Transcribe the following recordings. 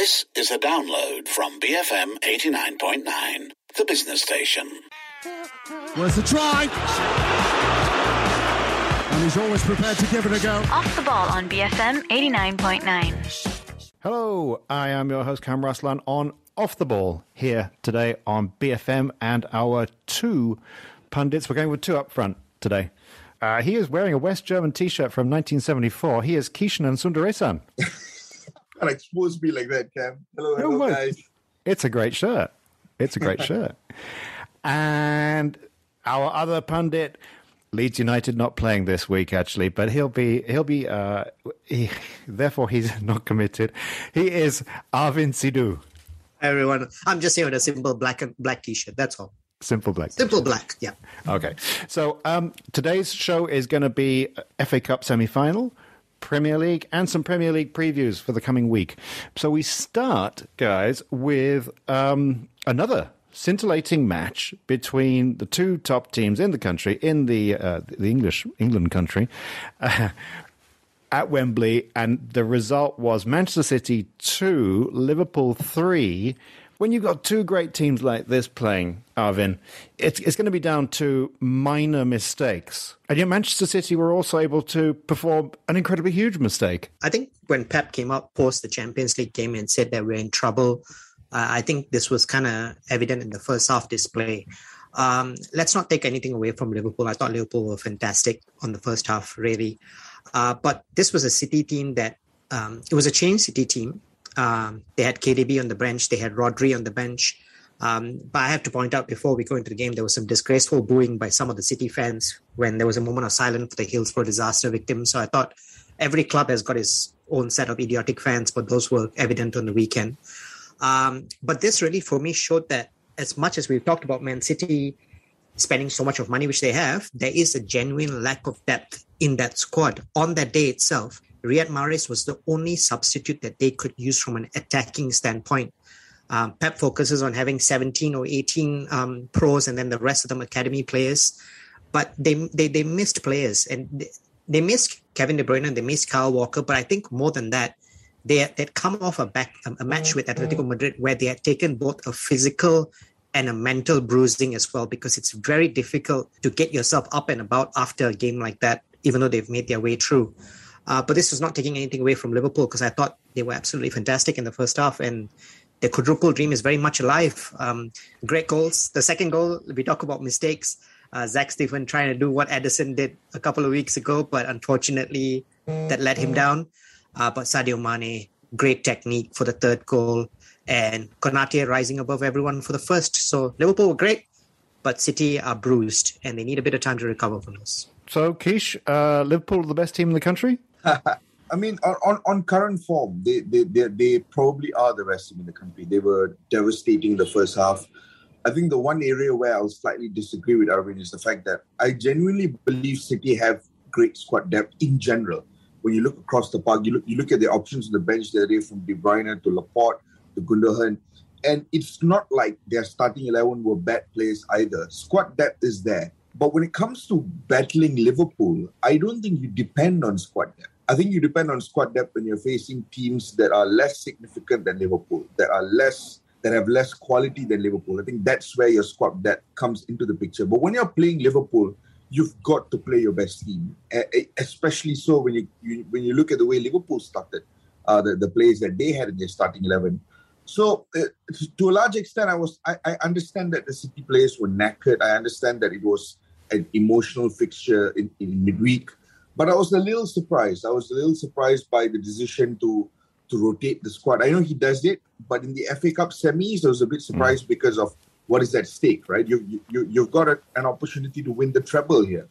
This is a download from BFM 89.9, the business station. Where's the try? And he's always prepared to give it a go. Off the ball on BFM 89.9. Hello, I am your host Cam Raslan on Off the Ball here today on BFM and our two pundits. We're going with two up front today. Uh, he is wearing a West German t-shirt from 1974. He is Kishan and Sundaresan. and expose be like that, Cam. Hello, hello, way. guys. It's a great shirt. It's a great shirt. And our other pundit, Leeds United not playing this week actually, but he'll be he'll be uh, he, therefore he's not committed. He is Arvin Sidhu. Everyone. I'm just here with a simple black and black t-shirt. That's all. Simple black. Simple black. Yeah. Okay. So um, today's show is going to be FA Cup semi final, Premier League, and some Premier League previews for the coming week. So we start, guys, with um, another scintillating match between the two top teams in the country, in the uh, the English England country. at Wembley, and the result was Manchester City 2, Liverpool 3. When you've got two great teams like this playing, Arvin, it's, it's going to be down to minor mistakes. And yet, Manchester City were also able to perform an incredibly huge mistake. I think when Pep came out post the Champions League game and said that we're in trouble, uh, I think this was kind of evident in the first half display. Um, let's not take anything away from Liverpool. I thought Liverpool were fantastic on the first half, really. Uh, but this was a City team that um, it was a changed City team. Um, they had KDB on the bench, they had Rodri on the bench. Um, but I have to point out before we go into the game, there was some disgraceful booing by some of the City fans when there was a moment of silence for the Hillsborough disaster victims. So I thought every club has got its own set of idiotic fans, but those were evident on the weekend. Um, but this really, for me, showed that as much as we've talked about Man City spending so much of money, which they have, there is a genuine lack of depth in that squad. On that day itself, Riyad Mahrez was the only substitute that they could use from an attacking standpoint. Um, Pep focuses on having 17 or 18 um, pros and then the rest of them academy players. But they they, they missed players and they, they missed Kevin De Bruyne and they missed Kyle Walker. But I think more than that, they had they'd come off a back a match with Atletico Madrid where they had taken both a physical and a mental bruising as well because it's very difficult to get yourself up and about after a game like that, even though they've made their way through. Uh, but this was not taking anything away from Liverpool because I thought they were absolutely fantastic in the first half and the quadruple dream is very much alive. Um, great goals. The second goal, we talk about mistakes. Uh, Zack Steffen trying to do what Ederson did a couple of weeks ago, but unfortunately that let him down. Uh, but Sadio Mane, great technique for the third goal, and Konate rising above everyone for the first. So Liverpool were great, but City are bruised, and they need a bit of time to recover from this. So, Keish, uh, Liverpool, the best team in the country? I mean, on, on, current form, they, they, they, they probably are the best team in the country. They were devastating the first half. I think the one area where I'll slightly disagree with Arvind is the fact that I genuinely believe City have great squad depth in general. When you look across the park, you look you look at the options on the bench there, they from De Bruyne to Laporte to Gundogan, and it's not like their starting eleven were bad players either. Squad depth is there, but when it comes to battling Liverpool, I don't think you depend on squad depth. I think you depend on squad depth when you're facing teams that are less significant than Liverpool, that are less that have less quality than Liverpool. I think that's where your squad depth comes into the picture. But when you're playing Liverpool, you've got to play your best team, especially so when you, you when you look at the way Liverpool started, uh, the the players that they had in their starting eleven. So uh, to a large extent, I was I, I understand that the City players were knackered. I understand that it was an emotional fixture in, in midweek, but I was a little surprised. I was a little surprised by the decision to to rotate the squad. I know he does it, but in the FA Cup semis, I was a bit surprised because of what is at stake, right? You, you you've got a, an opportunity to win the treble here,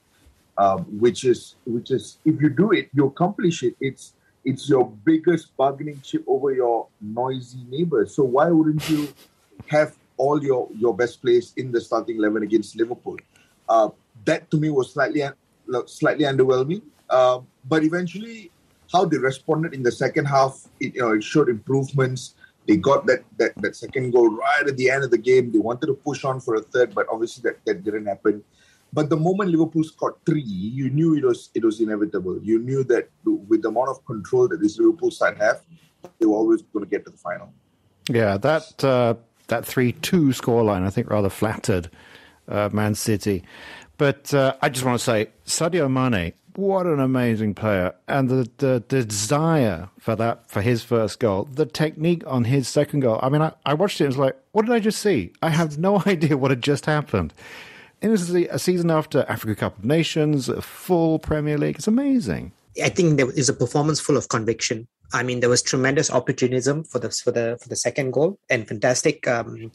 um, which is which is if you do it, you accomplish it. It's it's your biggest bargaining chip over your noisy neighbors. So why wouldn't you have all your your best players in the starting eleven against Liverpool? Uh, that to me was slightly slightly underwhelming. Uh, but eventually, how they responded in the second half, it, you know, it showed improvements. They got that, that that second goal right at the end of the game. They wanted to push on for a third, but obviously that, that didn't happen. But the moment Liverpool scored three, you knew it was it was inevitable. You knew that with the amount of control that this Liverpool side have, they were always going to get to the final. Yeah, that uh, that three two scoreline I think rather flattered uh, Man City, but uh, I just want to say Sadio Mane, what an amazing player, and the, the the desire for that for his first goal, the technique on his second goal. I mean, I, I watched it and was like, what did I just see? I have no idea what had just happened. It was a season after Africa Cup of Nations, a full Premier League. It's amazing. I think there is a performance full of conviction. I mean, there was tremendous opportunism for the for the for the second goal and fantastic, um,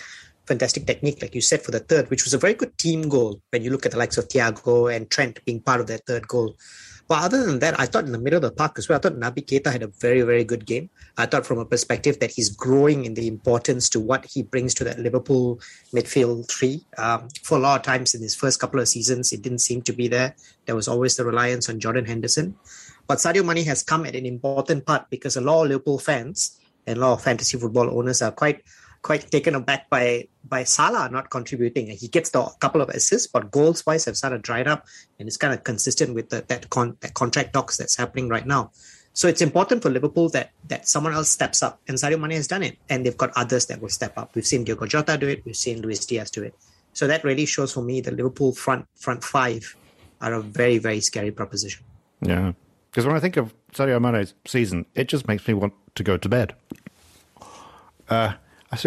fantastic technique, like you said, for the third, which was a very good team goal. When you look at the likes of Thiago and Trent being part of that third goal, but other than that, I thought in the middle of the park as well, I thought Naby Keita had a very, very good game. I thought from a perspective that he's growing in the importance to what he brings to that Liverpool midfield three. Um, for a lot of times in his first couple of seasons, it didn't seem to be there. There was always the reliance on Jordan Henderson. But Sadio Mane has come at an important part because a lot of Liverpool fans and a lot of fantasy football owners are quite quite taken aback by by Salah not contributing. He gets the couple of assists, but goals wise have started dried up, and it's kind of consistent with the, that, con, that contract talks that's happening right now. So it's important for Liverpool that that someone else steps up, and Sadio Mane has done it, and they've got others that will step up. We've seen Diogo Jota do it, we've seen Luis Diaz do it. So that really shows for me the Liverpool front front five are a very very scary proposition. Yeah, because when I think of Sadio Mane's season, it just makes me want to go to bed. Uh,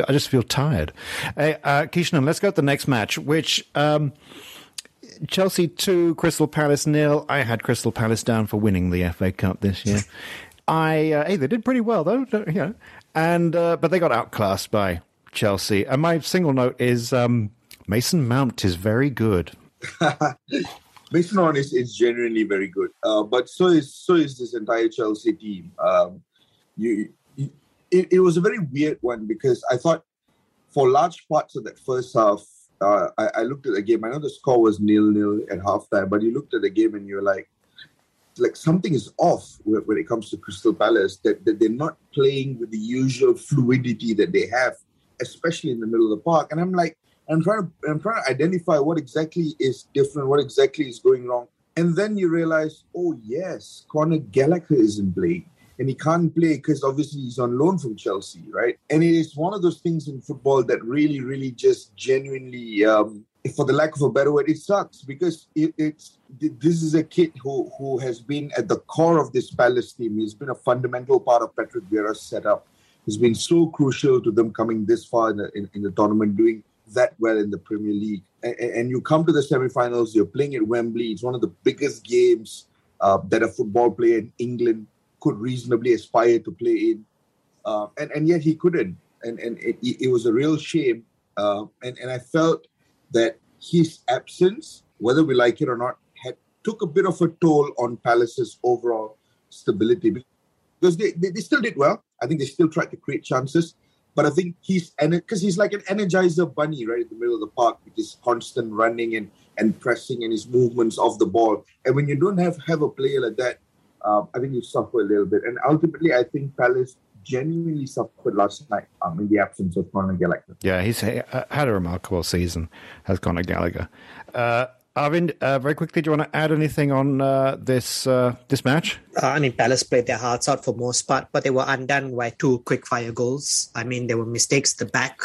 I just feel tired. Hey, uh, Kishan, let's go to the next match, which um, Chelsea 2, Crystal Palace nil. I had Crystal Palace down for winning the FA Cup this year. I uh, hey, they did pretty well though, you know, and uh, but they got outclassed by Chelsea. And my single note is um, Mason Mount is very good. Mason Mount is, is genuinely very good, uh, but so is so is this entire Chelsea team. Um, you it, it was a very weird one because I thought for large parts of that first half, uh, I, I, looked at the game. I know the score was nil nil at halftime, but you looked at the game and you're like, like something is off when, it comes to Crystal Palace. That, that they're not playing with the usual fluidity that they have, especially in the middle of the park. And I'm like, I'm trying to I'm trying to identify what exactly is different, what exactly is going wrong. And then you realize, oh yes, Conor Gallagher isn't playing and he can't play because obviously he's on loan from Chelsea, right? And it is one of those things in football that really, really just genuinely, um, for the lack of a better word, it sucks because it, it's this is a kid who who has been at the core of this Palace team. He's been a fundamental part of Patrick Vieira's setup. He's been so crucial to them coming this far in the, in, in the tournament, doing that well in the Premier League. And, and, you come to the semi-finals, you're playing at Wembley. It's one of the biggest games uh, that a football player in England could reasonably aspire to play in, uh, and and yet he couldn't, and and it, it was a real shame, uh, and and I felt that his absence, whether we like it or not, had took a bit of a toll on Palace's overall stability. Because they, they, they still did well. I think they still tried to create chances, but I think he's because he's like an energizer bunny right in the middle of the park with his constant running and and pressing and his movements off the ball. And when you don't have have a player like that, um, I think you suffer a little bit. And ultimately, I think Palace genuinely suffered last night um, in the absence of Conor Gallagher. Yeah, he's had a remarkable season, has Conor Gallagher. Uh, Arvind, uh, very quickly, do you want to add anything on uh, this uh, this match? Uh, I mean, Palace played their hearts out for most part, but they were undone by two quick fire goals. I mean, there were mistakes the back.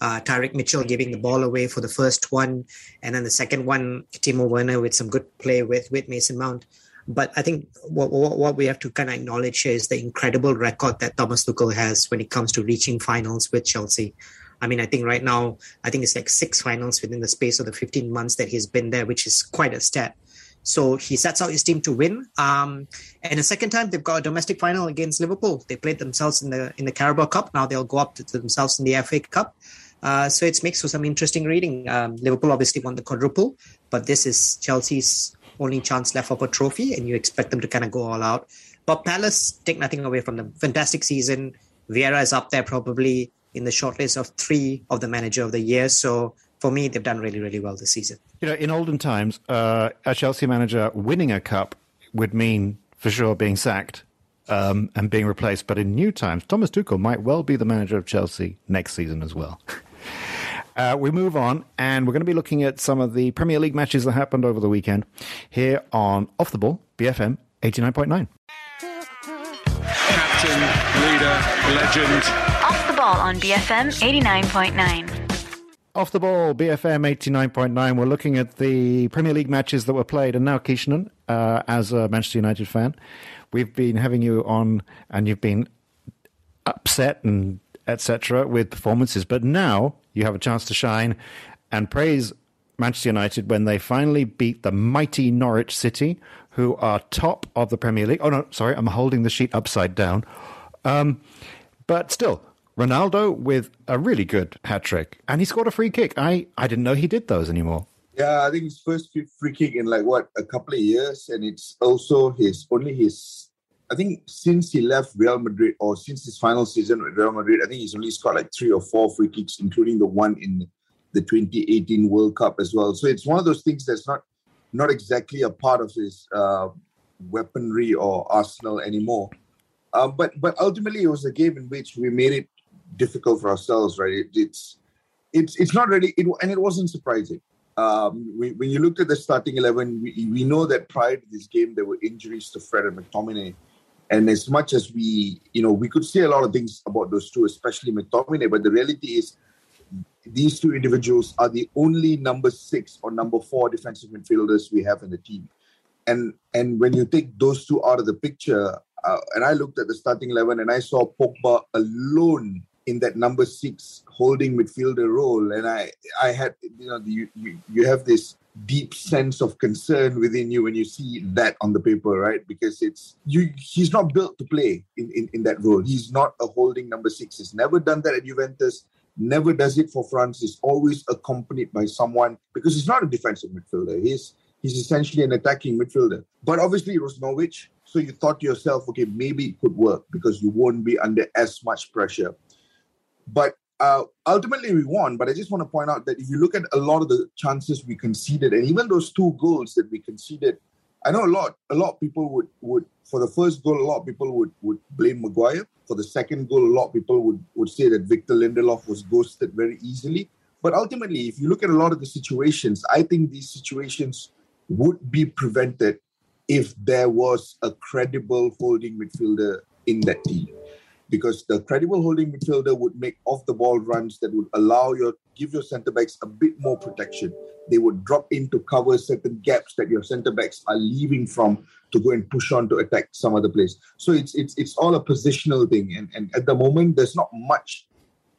Uh, Tyrick Mitchell giving the ball away for the first one, and then the second one, Timo Werner with some good play with with Mason Mount. But I think what, what, what we have to kind of acknowledge here is the incredible record that Thomas Tuchel has when it comes to reaching finals with Chelsea. I mean, I think right now, I think it's like six finals within the space of the 15 months that he's been there, which is quite a step. So he sets out his team to win. Um, and the second time, they've got a domestic final against Liverpool. They played themselves in the in the Carabao Cup. Now they'll go up to themselves in the FA Cup. Uh, so it makes for some interesting reading. Um, Liverpool obviously won the quadruple, but this is Chelsea's only chance left of a trophy, and you expect them to kind of go all out. But Palace take nothing away from them. Fantastic season. Vieira is up there probably in the shortlist of three of the manager of the year. So for me, they've done really, really well this season. You know, in olden times, uh, a Chelsea manager winning a cup would mean for sure being sacked um, and being replaced. But in new times, Thomas Tuchel might well be the manager of Chelsea next season as well. Uh, we move on, and we're going to be looking at some of the Premier League matches that happened over the weekend here on Off the Ball, BFM 89.9. captain, leader, legend. Off the ball on BFM 89.9. Off the ball, BFM 89.9. We're looking at the Premier League matches that were played. And now, Keishnan, uh, as a Manchester United fan, we've been having you on and you've been upset and etc. with performances. But now you have a chance to shine and praise Manchester United when they finally beat the mighty Norwich City, who are top of the Premier League. Oh, no, sorry, I'm holding the sheet upside down. Um, but still, Ronaldo with a really good hat trick, and he scored a free kick. I, I didn't know he did those anymore. Yeah, I think his first free kick in like what a couple of years, and it's also his only his. I think since he left Real Madrid or since his final season with Real Madrid, I think he's only scored like three or four free kicks, including the one in the 2018 World Cup as well. So it's one of those things that's not not exactly a part of his uh, weaponry or arsenal anymore. Um, but but ultimately, it was a game in which we made it difficult for ourselves. Right? It, it's it's it's not really it, and it wasn't surprising. Um, we, when you looked at the starting eleven, we, we know that prior to this game there were injuries to Fred and McTominay. And as much as we, you know, we could say a lot of things about those two, especially McTominay, but the reality is these two individuals are the only number six or number four defensive midfielders we have in the team. And and when you take those two out of the picture, uh, and I looked at the starting eleven and I saw Pogba alone in that number six holding midfielder role, and I I had you know you you have this deep sense of concern within you when you see that on the paper, right? Because it's you he's not built to play in, in, in that role. He's not a holding number six. He's never done that at Juventus never does it for France. He's always accompanied by someone because he's not a defensive midfielder. He's he's essentially an attacking midfielder. But obviously it was Norwich, so you thought to yourself, okay, maybe it could work because you won't be under as much pressure. But uh, ultimately we won. But I just want to point out that if you look at a lot of the chances we conceded, and even those two goals that we conceded, I know a lot. A lot of people would would for the first goal, a lot of people would would blame Maguire. For the second goal, a lot of people would would say that Victor Lindelof was ghosted very easily. But ultimately, if you look at a lot of the situations, I think these situations would be prevented if there was a credible holding midfielder in that team because the credible holding midfielder would make off the ball runs that would allow your give your centre backs a bit more protection. They would drop in to cover certain gaps that your centre backs are leaving from to go and push on to attack some other place. So it's it's it's all a positional thing, and and at the moment there's not much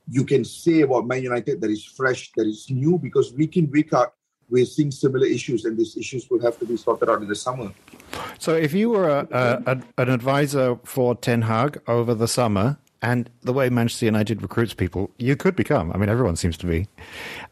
you can say about Man United that is fresh, that is new, because week in week out we're seeing similar issues, and these issues will have to be sorted out in the summer. So, if you were a, a, a, an advisor for Ten Hag over the summer, and the way Manchester United recruits people, you could become. I mean, everyone seems to be.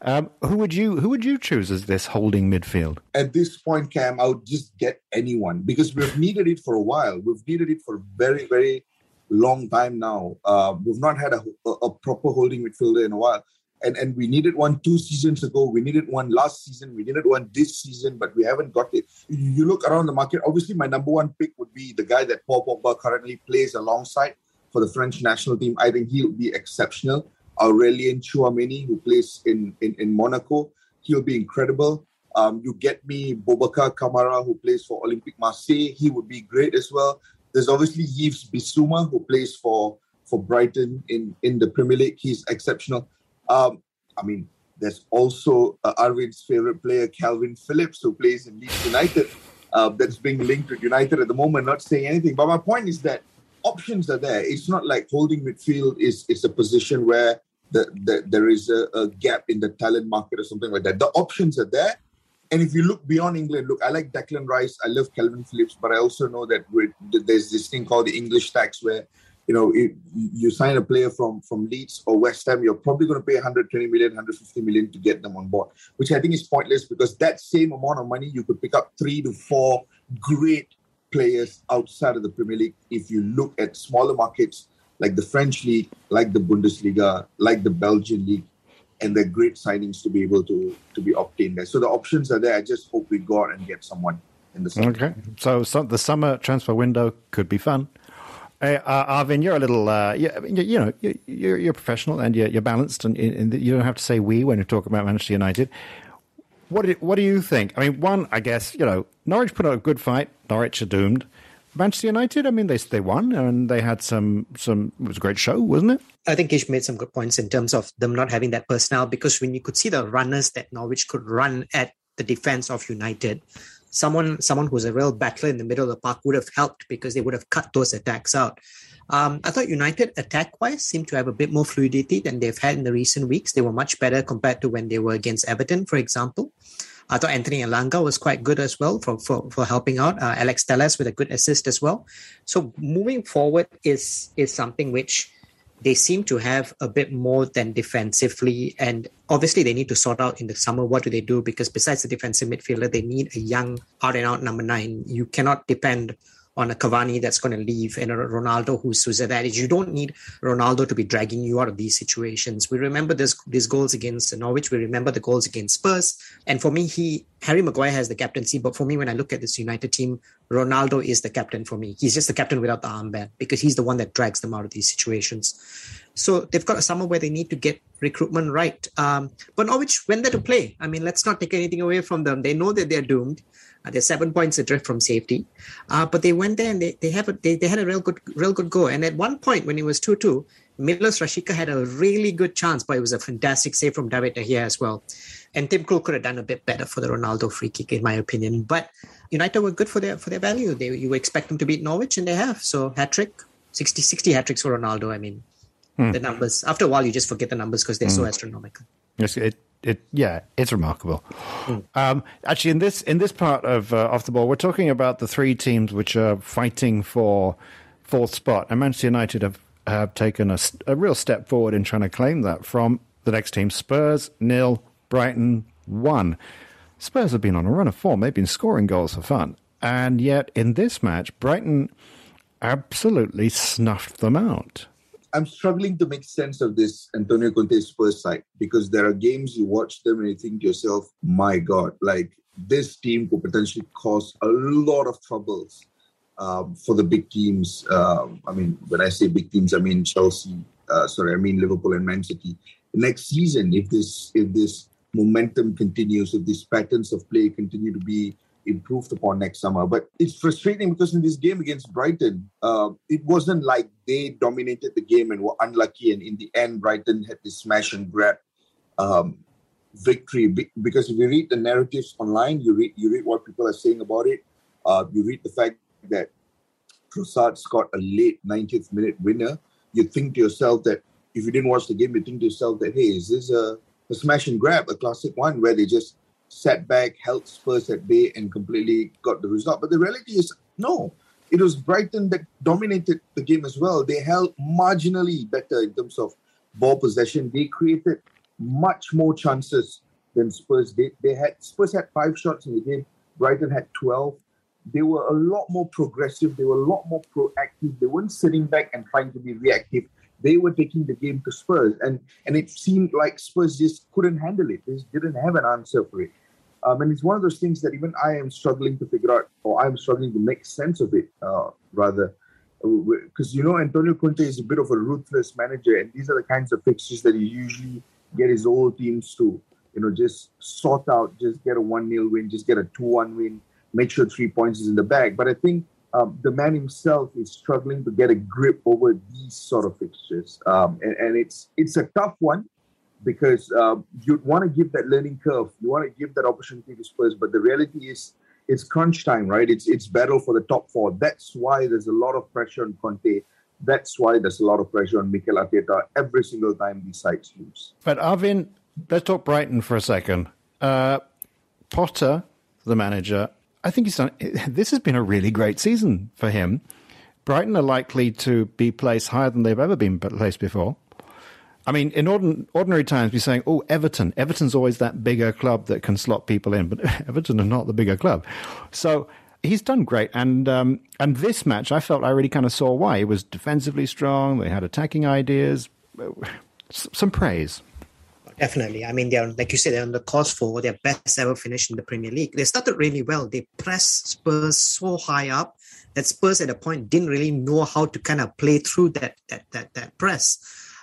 Um, who would you Who would you choose as this holding midfield? At this point, Cam, I would just get anyone because we've needed it for a while. We've needed it for a very, very long time now. Uh, we've not had a, a, proper holding midfielder in a while and and we needed one two seasons ago. We needed one last season. We needed one this season, but we haven't got it. You look around the market. Obviously, my number one pick would be the guy that Paul Pogba currently plays alongside for the French national team. I think he'll be exceptional. Aurelien Tchouameni, who plays in, in, in Monaco, he'll be incredible. Um, you get me Boubacar Kamara, who plays for Olympique Marseille. He would be great as well. There's obviously Yves Bissouma, who plays for for Brighton in, in the Premier League. He's exceptional. Um, I mean, there's also uh, Arvin's favorite player, Kalvin Phillips, who plays in Leeds United, uh, that's being linked with United at the moment, not saying anything. But my point is that options are there. It's not like holding midfield is, is a position where the, the, there is a, a gap in the talent market or something like that. The options are there. And if you look beyond England, look, I like Declan Rice, I love Kalvin Phillips, but I also know that there's this thing called the English tax where you know, you sign a player from from Leeds or West Ham, you're probably going to pay 120 million, 150 million to get them on board, which I think is pointless because that same amount of money you could pick up three to four great players outside of the Premier League. If you look at smaller markets like the French league, like the Bundesliga, like the Belgian league, and they're great signings to be able to to be obtained there. So the options are there. I just hope we go out and get someone in the summer. Okay, so, so the summer transfer window could be fun. Hey, uh, Arvin, you're a little, uh, you, you, know, you're, you're professional and you're, you're balanced, and, and, you don't have to say we when you talk about Manchester United. What do, what do you think? I mean, one, I guess, you know, Norwich put up a good fight. Norwich are doomed. Manchester United, I mean, they they won and they had some some. It was a great show, wasn't it? I think Kish made some good points in terms of them not having that personnel because when you could see the runners that Norwich could run at the defense of United, someone someone who's a real battler in the middle of the park would have helped because they would have cut those attacks out. Um, I thought United attack wise seemed to have a bit more fluidity than they've had in the recent weeks. They were much better compared to when they were against Everton, for example. I thought Anthony Elanga was quite good as well for, for, for helping out. Uh, Alex Telles with a good assist as well. So moving forward is is something which they seem to have a bit more than defensively. And obviously, they need to sort out in the summer what do they do because besides the defensive midfielder, they need a young out and out number nine. You cannot depend on a Cavani that's going to leave and a Ronaldo who's, who's at that age. You don't need Ronaldo to be dragging you out of these situations. We remember this, these goals against Norwich. We remember the goals against Spurs. And for me, he Harry Maguire has the captaincy. But for me, when I look at this United team, Ronaldo is the captain for me. He's just the captain without the armband because he's the one that drags them out of these situations. So they've got a summer where they need to get recruitment right. Um, but Norwich went there to play. I mean, let's not take anything away from them. They know that they're doomed. They're seven points adrift from safety, uh, but they went there and they, they have a, they, they had a real good real good go. And at one point when it was two two, Milot Rashica had a really good chance, but it was a fantastic save from David Gea as well. And Tim Krul could have done a bit better for the Ronaldo free kick, in my opinion. But United were good for their for their value. They you expect them to beat Norwich, and they have. So hat trick, 60, 60 hat tricks for Ronaldo. I mean, hmm. the numbers. After a while, you just forget the numbers because they're hmm. so astronomical. Yes, it it yeah, it's remarkable. Mm. Um, actually, in this in this part of uh, off the ball, we're talking about the three teams which are fighting for fourth spot, and Manchester United have have taken a, a real step forward in trying to claim that from the next team. Spurs nil, Brighton one. Spurs have been on a run of form; they've been scoring goals for fun, and yet in this match, Brighton absolutely snuffed them out. I'm struggling to make sense of this Antonio Conte's first side because there are games you watch them and you think to yourself, my God, like this team could potentially cause a lot of troubles um, for the big teams. Um, I mean, when I say big teams, I mean Chelsea. Uh, sorry, I mean Liverpool and Man City. Next season, if this if this momentum continues, if these patterns of play continue to be improved upon next summer. But it's frustrating because in this game against Brighton, uh, it wasn't like they dominated the game and were unlucky. And in the end, Brighton had this smash and grab um, victory. Because if you read the narratives online, you read you read what people are saying about it. Uh, you read the fact that Trossard scored a late 90th minute winner. You think to yourself that if you didn't watch the game, you think to yourself that hey, is this a, a smash and grab, a classic one where they just sat back, held Spurs at bay, and completely got the result. But the reality is, no. It was Brighton that dominated the game as well. They held marginally better in terms of ball possession. They created much more chances than Spurs did. They had Spurs had five shots in the game. Brighton had twelve. They were a lot more progressive. They were a lot more proactive. They weren't sitting back and trying to be reactive. They were taking the game to Spurs, and and it seemed like Spurs just couldn't handle it. They didn't have an answer for it. Um, and it's one of those things that even I am struggling to figure out, or I'm struggling to make sense of it, uh, rather. Because, you know, Antonio Conte is a bit of a ruthless manager, and these are the kinds of fixtures that he usually get his old teams to, you know, just sort out, just get a 1 0 win, just get a 2 1 win, make sure three points is in the bag. But I think um, the man himself is struggling to get a grip over these sort of fixtures. Um, and, and it's it's a tough one because um, you want to give that learning curve, you want to give that opportunity to Spurs, but the reality is it's crunch time, right? It's it's battle for the top four. That's why there's a lot of pressure on Conte. That's why there's a lot of pressure on Mikel Arteta every single time these sides lose. But Arvin, let's talk Brighton for a second. Uh, Potter, the manager, I think he's done. This has been a really great season for him. Brighton are likely to be placed higher than they've ever been placed before. I mean, in ordin- ordinary times, we're saying, oh, Everton. Everton's always that bigger club that can slot people in, but Everton are not the bigger club. So he's done great. And um, and this match, I felt I really kind of saw why. He was defensively strong. They had attacking ideas. Some praise. Definitely. I mean, they're, like you said, they're on the course for their best ever finish in the Premier League. They started really well. They pressed Spurs so high up that Spurs at a point didn't really know how to kind of play through that that that, that press.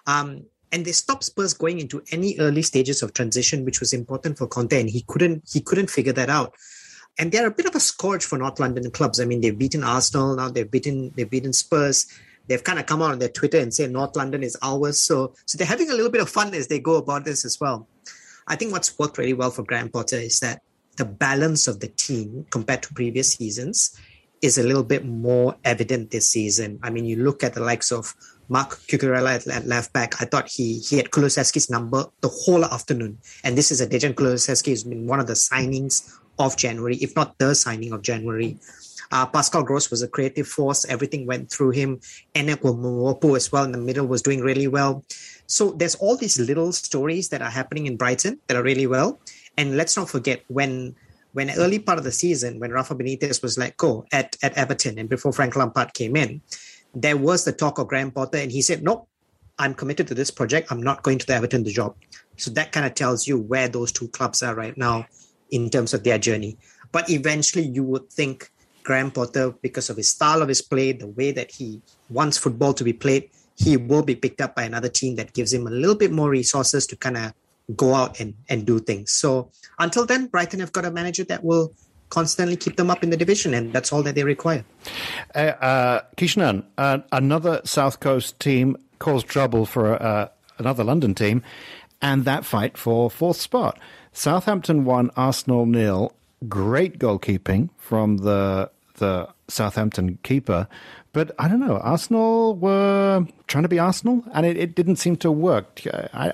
Um, and they stopped Spurs going into any early stages of transition, which was important for Conte, and he couldn't he couldn't figure that out. and they're a bit of a scourge for North London clubs. I mean, they've beaten Arsenal now. They've beaten they've beaten Spurs. They've kind of come out on their Twitter and say North London is ours. So so they're having a little bit of fun as they go about this as well. I think what's worked really well for Graham Potter is that the balance of the team compared to previous seasons is a little bit more evident this season. I mean, you look at the likes of Marc Cucurella at left back. I thought he he had Kulusevski's number the whole afternoon, and this is a Dejan Kulusevski who's been one of the signings of January, if not the signing of January. Uh, Pascal Gross was a creative force. Everything went through him. Enock Mwepu as well in the middle was doing really well. So there's all these little stories that are happening in Brighton that are really well. And let's not forget when when early part of the season, when Rafa Benitez was let go at, at Everton and before Frank Lampard came in, there was the talk of Graham Potter and he said, nope, I'm committed to this project. I'm not going to the Everton the job. So that kind of tells you where those two clubs are right now in terms of their journey. But eventually, you would think Graham Potter, because of his style of his play, the way that he wants football to be played, he will be picked up by another team that gives him a little bit more resources to kind of go out and, and do things. So until then, Brighton have got a manager that will constantly keep them up in the division, and that's all that they require. Uh, uh, uh, another South Coast team caused trouble for uh, another London team, and that fight for fourth spot. Southampton won, Arsenal nil. Great goalkeeping from the the Southampton keeper, but I don't know. Arsenal were trying to be Arsenal, and it, it didn't seem to work. I,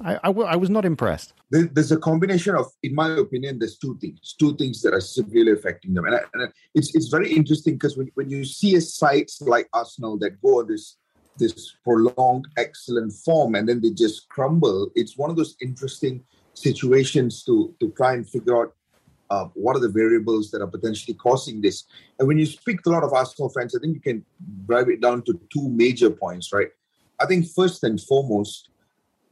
I, I, I was not impressed. There's a combination of, in my opinion, there's two things, two things that are severely affecting them, and, I, and it's it's very interesting because when, when you see a sites like Arsenal that go on this this prolonged excellent form and then they just crumble, it's one of those interesting situations to to try and figure out uh, what are the variables that are potentially causing this. And when you speak to a lot of Arsenal fans, I think you can drive it down to two major points, right? I think first and foremost,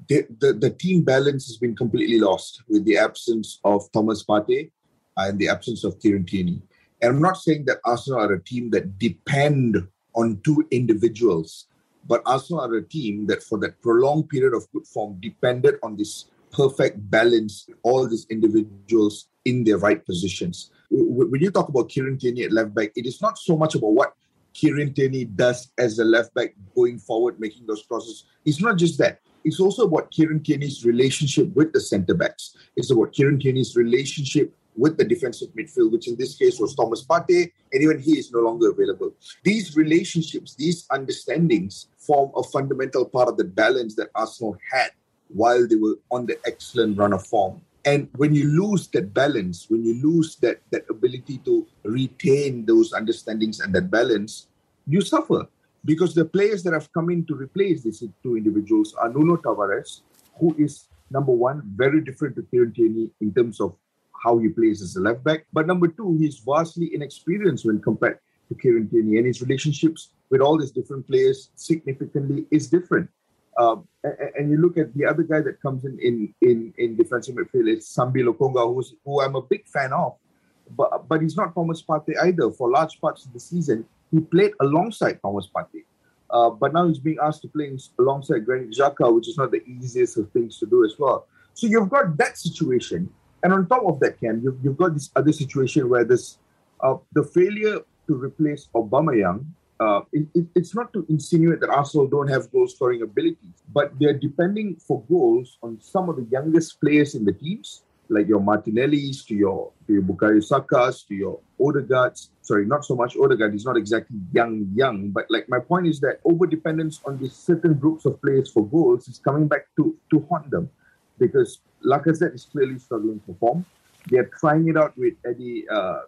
the, the, the team balance has been completely lost with the absence of Thomas Partey and the absence of Kieran Tierney. And I'm not saying that Arsenal are a team that depend on two individuals, but Arsenal are a team that for that prolonged period of good form depended on this perfect balance, all these individuals in their right positions. When you talk about Kieran Tierney at left back, it is not so much about what Kieran Tierney does as a left back going forward, making those crosses. It's not just that. It's also about Kieran Tierney's relationship with the centre backs. It's about Kieran Tierney's relationship with the defensive midfield, which in this case was Thomas Partey, and even he is no longer available. These relationships, these understandings form a fundamental part of the balance that Arsenal had while they were on the excellent run of form. And when you lose that balance, when you lose that, that ability to retain those understandings and that balance, you suffer. Because the players that have come in to replace these two individuals are Nuno Tavares, who is number one, very different to Kieran Tierney in terms of how he plays as a left back. But number two, he's vastly inexperienced when compared to Kieran Tierney, and his relationships with all these different players significantly is different. Um, and, and, you look at the other guy that comes in in in, in defensive midfield is Sambi Lokonga, who's who I'm a big fan of, but but he's not Thomas Partey either. For large parts of the season, he played alongside Thomas Partey, uh, but now he's being asked to play alongside Granit Xhaka, which is not the easiest of things to do as well. So you've got that situation, and on top of that, Ken, you've, you've got this other situation where this uh, the failure to replace Aubameyang uh, it, it, it's not to insinuate that Arsenal don't have goal scoring abilities, but they're depending for goals on some of the youngest players in the teams, like your Martinellis, to your to your Bukayo Sakas, to your Odegaards. Sorry, not so much Odegaard. He's not exactly young, young, but like my point is that over dependence on these certain groups of players for goals is coming back to to haunt them, because Lacazette is clearly struggling to form. They're trying it out with Eddie uh,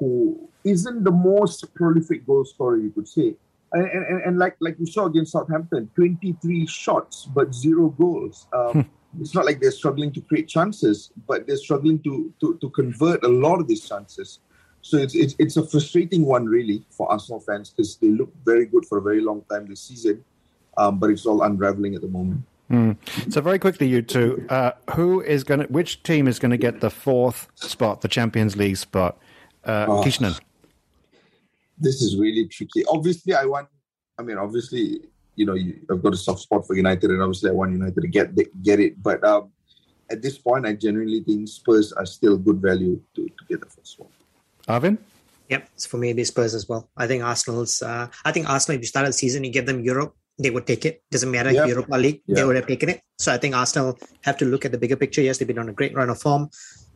who isn't the most prolific goal scorer, you could say. And, and, and like like we saw against Southampton, 23 shots but zero goals. Um, it's not like they're struggling to create chances, but they're struggling to, to, to convert a lot of these chances. So it's, it's, it's a frustrating one, really, for Arsenal fans because they look very good for a very long time this season, um, but it's all unraveling at the moment. Mm. So very quickly, you two, uh, who is going to? Which team is going to get the fourth spot, the Champions League spot? Uh, oh, Kishnan. This is really tricky. Obviously, I want. I mean, obviously, you know, you, I've got a soft spot for United, and obviously, I want United to get get it. But um, at this point, I genuinely think Spurs are still good value to, to get the first one. Arvin? Yep, it's for me, it'd be Spurs as well. I think Arsenal's. Uh, I think Arsenal. If you started the season, you give them Europe, they would take it. Doesn't matter Yep. Europa League, they would have taken it. So I think Arsenal have to look at the bigger picture. Yes, they've been on a great run of form,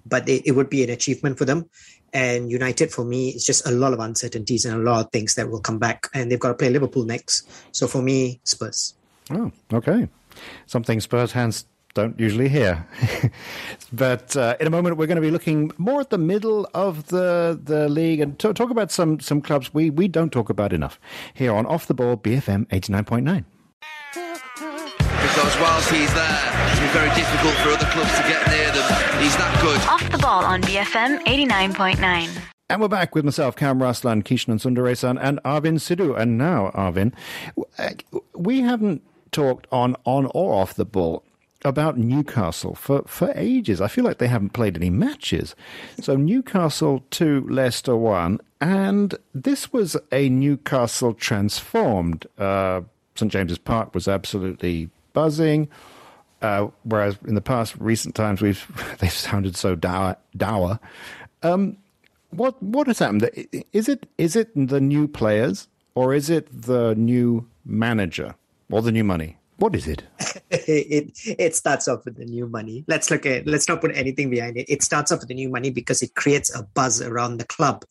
but they, it would be an achievement for them. And United, for me, it's just a lot of uncertainties and a lot of things that will come back. And they've got to play Liverpool next. So for me, Spurs. Oh, okay. Something Spurs fans don't usually hear. but uh, in a moment, we're going to be looking more at the middle of the, the league and to- talk about some, some clubs we, we don't talk about enough here on Off the Ball BFM 89.9. because whilst he's there, it's been very difficult for other clubs to get near them. He's that good. Off the ball on BFM 89.9. And we're back with myself, Cam Raslan, Kishan Sundaresan, and Arvin Sidhu. And now, Arvin, uh, we haven't talked on, on or off the ball about Newcastle for, for ages. I feel like they haven't played any matches. So Newcastle 2, Leicester 1, and this was a Newcastle transformed. Uh, St James's Park was absolutely buzzing. Uh, whereas in the past, recent times, we've they've sounded so dour. dour. Um, what what has happened? Is it is it the new players or is it the new manager or the new money? What is it? it it starts off with the new money. Let's look at let's not put anything behind it. It starts off with the new money because it creates a buzz around the club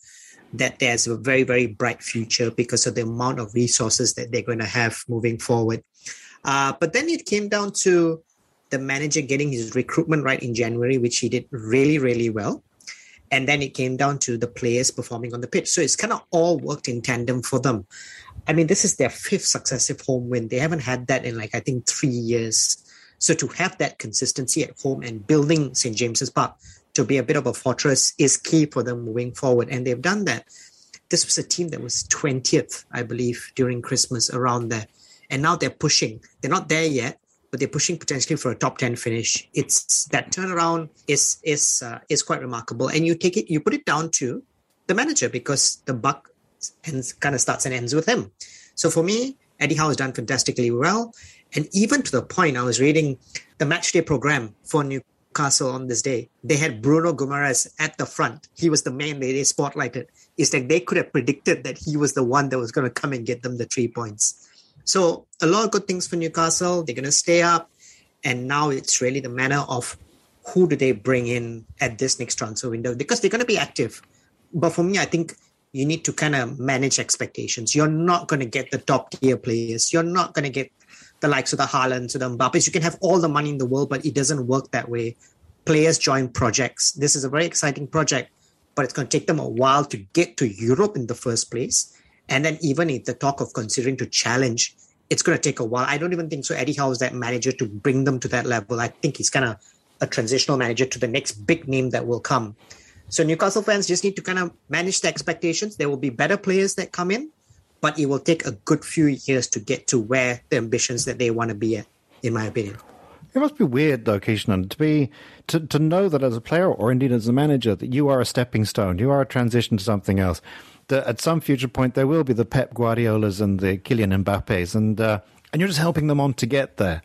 that there's a very very bright future because of the amount of resources that they're going to have moving forward. Uh, but then it came down to the manager getting his recruitment right in January, which he did really really well. And then it came down to the players performing on the pitch. So it's kind of all worked in tandem for them. I mean, this is their fifth successive home win. They haven't had that in like I think three years. So to have that consistency at home and building St James's Park to be a bit of a fortress is key for them moving forward, and they've done that. This was a team that was twentieth, I believe, during Christmas around there, and now they're pushing. They're not there yet, but they're pushing potentially for a top ten finish. It's that turnaround is is uh, is quite remarkable, and you take it, you put it down to the manager because the buck ends kind of starts and ends with him. So for me, Eddie Howe has done fantastically well. And even to the point, I was reading the match day program for Newcastle on this day. They had Bruno Guimaraes at the front. He was the main they, they spotlighted. It's like they could have predicted that he was the one that was going to come and get them the three points. So a lot of good things for Newcastle. They're going to stay up. And now it's really the matter of who do they bring in at this next transfer window because they're going to be active. But for me, I think you need to kind of manage expectations. You're not going to get the top tier players. You're not going to get the likes of the Haalands or the Mbappes. You can have all the money in the world, but it doesn't work that way. Players join projects. This is a very exciting project, but it's going to take them a while to get to Europe in the first place. And then even if the talk of considering to challenge, it's going to take a while. I don't even think so. Eddie Howe is that manager to bring them to that level. I think he's kind of a transitional manager to the next big name that will come. So Newcastle fans just need to kind of manage the expectations. There will be better players that come in, but it will take a good few years to get to where the ambitions that they want to be at, in my opinion. It must be weird, though, Kishnan, to be to, to know that as a player or indeed as a manager that you are a stepping stone, you are a transition to something else. That at some future point there will be the Pep Guardiolas and the Kylian Mbappes, and uh, and you're just helping them on to get there.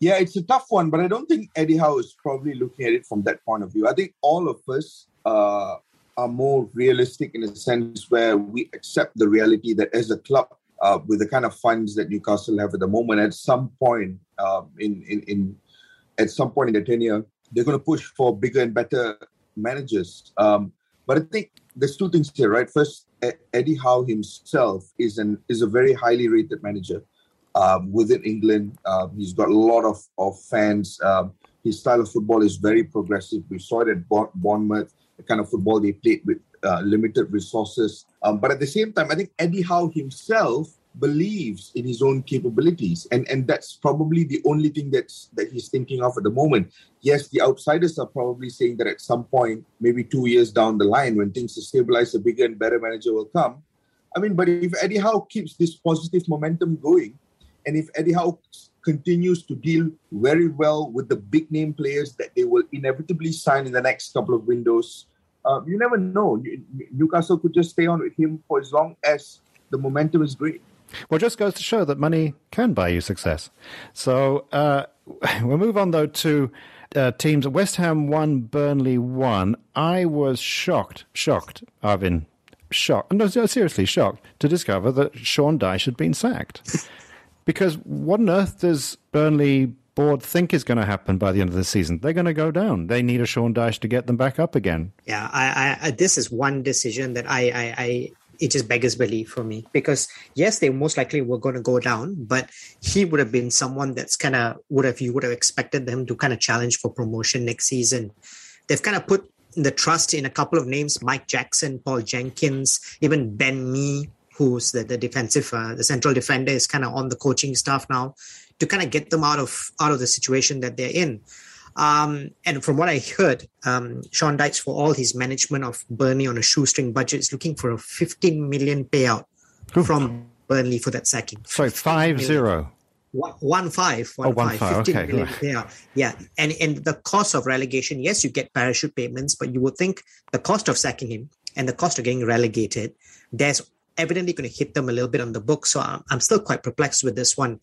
Yeah, it's a tough one, but I don't think Eddie Howe is probably looking at it from that point of view. I think all of us uh, are more realistic in a sense where we accept the reality that as a club, uh, with the kind of funds that Newcastle have at the moment, at some point um, in, in in at some point in the tenure, they're going to push for bigger and better managers. Um, but I think there's two things here, right? First, Eddie Howe himself is an is a very highly rated manager um, within England. Um, he's got a lot of of fans. Um, his style of football is very progressive. We saw it at Bour- Bournemouth, the kind of football they played with uh, limited resources. Um, but at the same time, I think Eddie Howe himself believes in his own capabilities, and and that's probably the only thing that's that he's thinking of at the moment. Yes, the outsiders are probably saying that at some point, maybe two years down the line, when things are stabilized, a bigger and better manager will come. I mean, but if Eddie Howe keeps this positive momentum going, and if Eddie Howe continues to deal very well with the big name players that they will inevitably sign in the next couple of windows, uh, you never know. Newcastle could just stay on with him for as long as the momentum is great. Well, just goes to show that money can buy you success. So uh, we'll move on, though, to uh, teams. West Ham won, Burnley won. I was shocked, shocked, Arvin, shocked. No, seriously, shocked to discover that Sean Dyche had been sacked. because what on earth does Burnley board think is going to happen by the end of the season? They're going to go down. They need a Sean Dyche to get them back up again. Yeah, I, I, this is one decision that I, I it just beggars belief for me because yes, they most likely were going to go down, but he would have been someone that's kind of would have you would have expected them to kind of challenge for promotion next season. They've kind of put the trust in a couple of names: Mike Jackson, Paul Jenkins, even Ben Mee, who's the, the defensive, uh, the central defender, is kind of on the coaching staff now to kind of get them out of out of the situation that they're in. Um, and from what I heard, um, Sean Dyche, for all his management of Burnley on a shoestring budget, is looking for a 15 million payout Oof. from Burnley for that sacking. So five zero. One, one five, one, oh, one five, five. okay. yeah, yeah, and and the cost of relegation. Yes, you get parachute payments, but you would think the cost of sacking him and the cost of getting relegated, there's evidently going to hit them a little bit on the book. So I'm, I'm still quite perplexed with this one.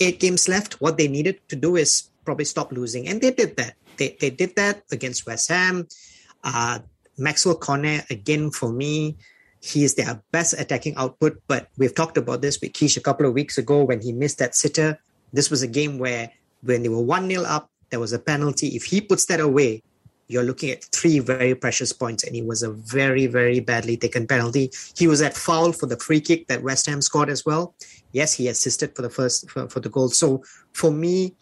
Eight games left. What they needed to do is probably stop losing. And they did that. They, they did that against West Ham. Uh, Maxwell Cornet, again, for me, he is their best attacking output. But we've talked about this with Keish a couple of weeks ago when he missed that sitter. This was a game where when they were 1 0 up, there was a penalty. If he puts that away, you're looking at three very precious points, and it was a very, very badly taken penalty. He was at foul for the free kick that West Ham scored as well. Yes, he assisted for the first for, for the goal. So for me,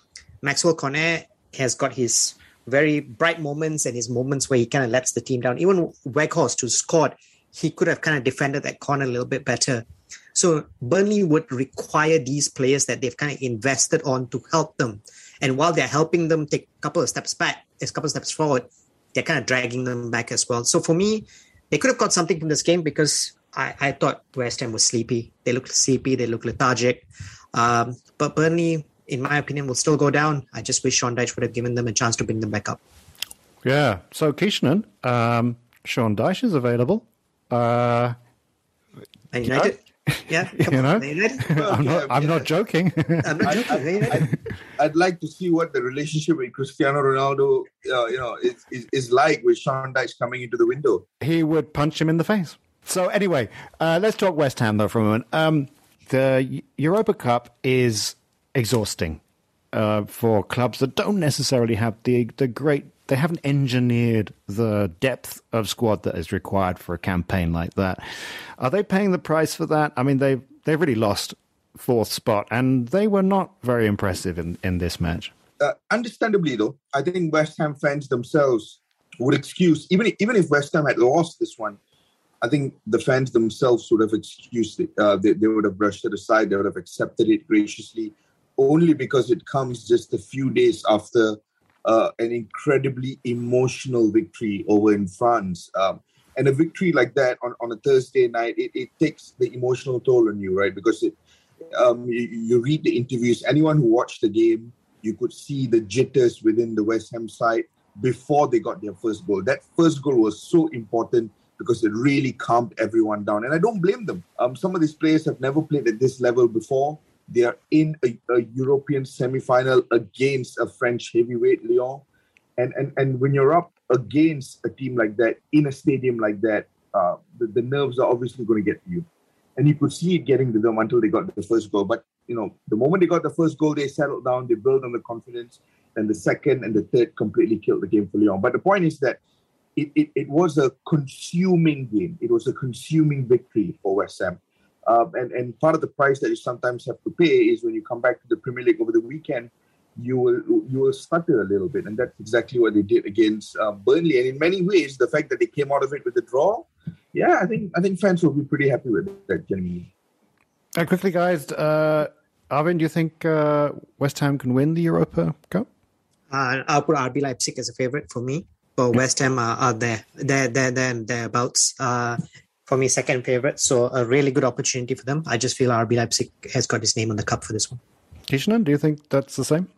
Maxwell Cornet has got his very bright moments and his moments where he kind of lets the team down. Even Weghorst, who scored, he could have kind of defended that corner a little bit better. So Burnley would require these players that they've kind of invested on to help them. And while they're helping them take a couple of steps back, a couple of steps forward, they're kind of dragging them back as well. So for me, they could have got something from this game because I, I thought West Ham was sleepy. They looked sleepy. They looked lethargic. Um, but Burnley in my opinion, will still go down. I just wish Sean Dyche would have given them a chance to bring them back up. Yeah. So Kishnan, um, Sean Dyche is available. Uh, United. Yeah, you know, I'm not. I'm not joking. I'm not joking. I, would like to see what the relationship with Cristiano Ronaldo, uh, you know, is, is, is like with Sean Dyche coming into the window. He would punch him in the face. So anyway, uh, let's talk West Ham though for a moment. Um, the Europa Cup is exhausting uh, for clubs that don't necessarily have the the great. They haven't engineered the depth of squad that is required for a campaign like that. Are they paying the price for that? I mean, they they've really lost fourth spot, and they were not very impressive in in this match. Uh, understandably, though, I think West Ham fans themselves would excuse even even if West Ham had lost this one. I think the fans themselves would have excused it. Uh, they, they would have brushed it aside. They would have accepted it graciously only because it comes just a few days after uh, an incredibly emotional victory over in France. Um, and a victory like that on, on a Thursday night, it, it takes the emotional toll on you, right? Because it, um, you, you, read the interviews, anyone who watched the game, you could see the jitters within the West Ham side before they got their first goal. That first goal was so important because it really calmed everyone down. And I don't blame them. Um, some of these players have never played at this level before. They are in a, a European semi-final against a French heavyweight, Lyon. And, and and when you're up against a team like that in a stadium like that, uh, the, the nerves are obviously going to get to you. And you could see it getting to them until they got the first goal. But you know, the moment they got the first goal, they settled down, they built on the confidence, and the second and the third completely killed the game for Lyon. But the point is that it, it, it was a consuming game. It was a consuming victory for West Ham. Um, and, and part of the price that you sometimes have to pay is when you come back to the Premier League over the weekend, you will you will stutter a little bit, and that's exactly what they did against uh, Burnley. And in many ways, the fact that they came out of it with a draw, yeah, I think I think fans will be pretty happy with that. Genuinely. Uh, quickly, guys, uh, Arvin, do you think uh, West Ham can win the Europa Cup? Uh, I'll put RB Leipzig as a favorite for me. But West Ham are, are there, they're, they're, they're, thereabouts. Uh, for me, second favorite. So a really good opportunity for them. I just feel RB Leipzig has got his name on the cup for this one. Kishnan, do you think that's the same?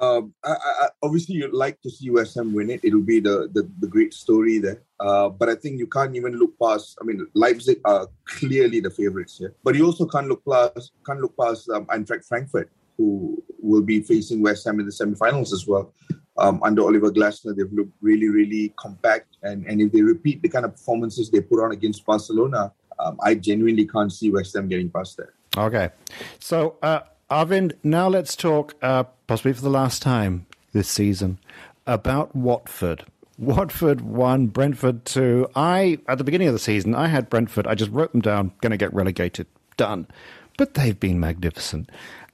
Um, I, I, obviously, you'd like to see West Ham win it. It'll be the, the, the great story there. Uh, but I think you can't even look past. I mean, Leipzig are clearly the favorites here, but you also can't look past can't look past um, Eintracht Frankfurt, who will be facing West Ham in the semifinals as well. Um, under Oliver Glasner. They've looked really, really compact. And, and if they repeat the kind of performances they put on against Barcelona, um, I genuinely can't see West Ham getting past that. Okay. So, uh, Arvind, now let's talk, uh, possibly for the last time this season, about Watford. Watford won, Brentford two. I, at the beginning of the season, I had Brentford. I just wrote them down, going to get relegated. Done. But they've been magnificent.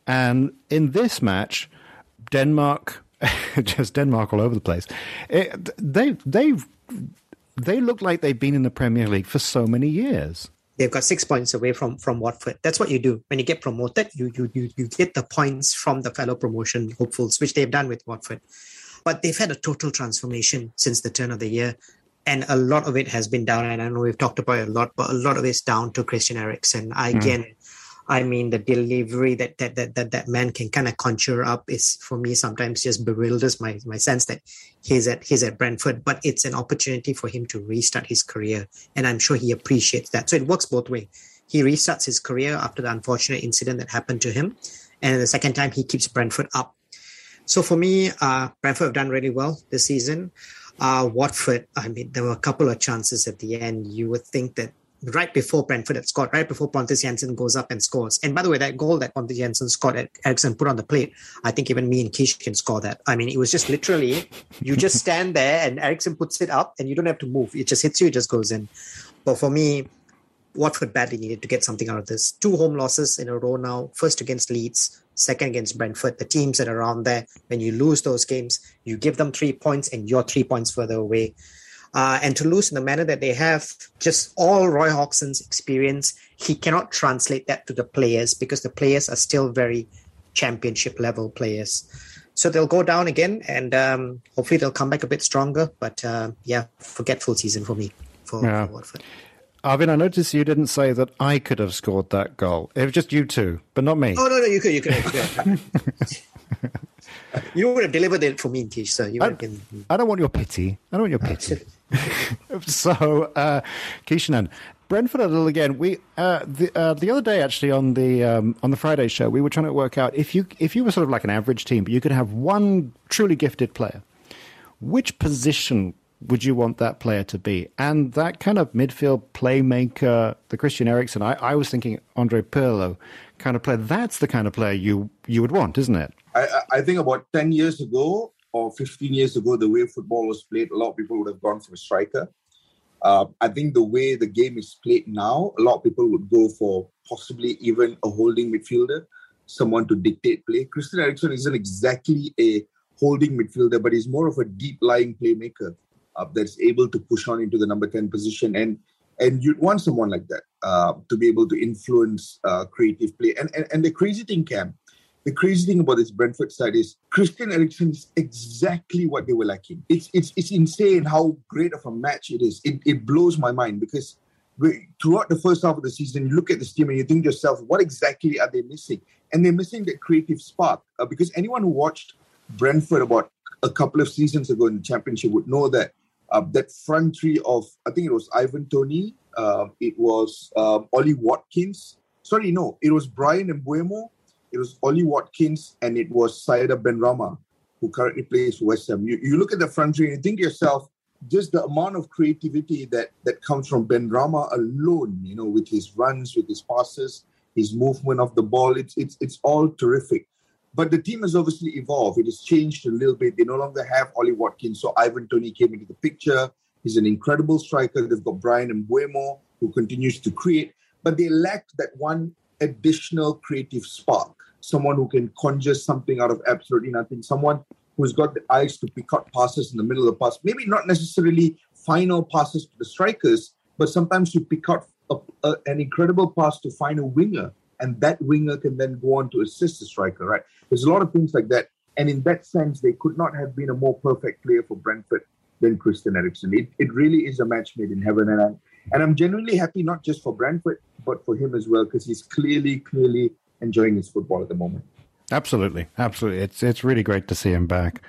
And in this match, Denmark, just Denmark all over the place, it, they, they've, they look like they've been in the Premier League for so many years they've got six points away from from Watford. That's what you do when you get promoted. You you you you get the points from the fellow promotion hopefuls, which they've done with Watford. But they've had a total transformation since the turn of the year. And a lot of it has been down, and I know we've talked about it a lot, but a lot of it's down to Christian Eriksen. Mm. Again, I mean, the delivery that that that that, that man can kind of conjure up is for me sometimes just bewilders my my sense that he's at he's at Brentford, but it's an opportunity for him to restart his career, and I'm sure he appreciates that. So it works both ways. He restarts his career after the unfortunate incident that happened to him, and the second time he keeps Brentford up so for me, uh, Brentford have done really well this season. Uh, Watford, I mean, there were a couple of chances at the end. You would think that right before Brentford had scored, right before Pontus Jansson goes up and scores. And by the way, that goal that Pontus Jansson scored, Eriksen put on the plate, I think even me and Kish can score that. I mean, it was just literally, you just stand there and Eriksen puts it up and you don't have to move. It just hits you, it just goes in. But for me, Watford badly needed to get something out of this. Two home losses in a row now, first against Leeds, second against Brentford, the teams that are around there, when you lose those games, you give them three points and you're three points further away. Uh, and to lose in the manner that they have, just all Roy Hodgson's experience, he cannot translate that to the players because the players are still very championship level players. So they'll go down again and um, hopefully they'll come back a bit stronger. But uh, yeah, forgetful season for me for, yeah. for Watford. Arvin, I noticed you didn't say that I could have scored that goal. It was just you two, but not me. Oh no, no, you could, you could. You, could. you would have delivered it for me, Kish. So you I, been... I don't want your pity. I don't want your pity. so, uh, Kishanan, Brentford a little again. We uh, the uh, the other day actually on the um, on the Friday show, we were trying to work out if you if you were sort of like an average team, but you could have one truly gifted player. Which position would you want that player to be? And that kind of midfield playmaker, the Christian Eriksen, I, I was thinking Andre Pirlo kind of player. That's the kind of player you you would want, isn't it? I, I think about 10 years ago or 15 years ago, the way football was played, a lot of people would have gone for a striker. Uh, I think the way the game is played now, a lot of people would go for possibly even a holding midfielder, someone to dictate play. Christian Eriksen isn't exactly a holding midfielder, but he's more of a deep lying playmaker uh, that's able to push on into the number 10 position. And and you'd want someone like that uh, to be able to influence uh, creative play. And, and and the crazy thing, Cam, the crazy thing about this Brentford side is Christian Eriksen is exactly what they were lacking. It's it's it's insane how great of a match it is. It, it blows my mind because throughout the first half of the season, you look at this team and you think to yourself, what exactly are they missing? And they're missing that creative spark uh, because anyone who watched Brentford about a couple of seasons ago in the championship would know that uh, that front three of I think it was Ivan Toney, uh, it was um, Ollie Watkins. Sorry, no, it was Bryan Mbeumo, it was Ollie Watkins, and it was Saida Benrahma, who currently plays West Ham. You, you look at the front three and you think yourself, just the amount of creativity that that comes from Benrahma alone, you know, with his runs, with his passes, his movement of the ball, it's it's it's all terrific. But the team has obviously evolved. It has changed a little bit. They no longer have Ollie Watkins. So Ivan Toney came into the picture. He's an incredible striker. They've got Bryan Mbeumo, who continues to create. But they lack that one additional creative spark. Someone who can conjure something out of absolutely nothing. Someone who's got the eyes to pick out passes in the middle of the pass. Maybe not necessarily final passes to the strikers, but sometimes to pick out a, a, an incredible pass to find a winger and that winger can then go on to assist the striker, right? There's a lot of things like that. And in that sense, they could not have been a more perfect player for Brentford than Christian Eriksen. It, it really is a match made in heaven. And I'm, and I'm genuinely happy, not just for Brentford, but for him as well, because he's clearly, clearly enjoying his football at the moment. Absolutely, absolutely. It's it's really great to see him back.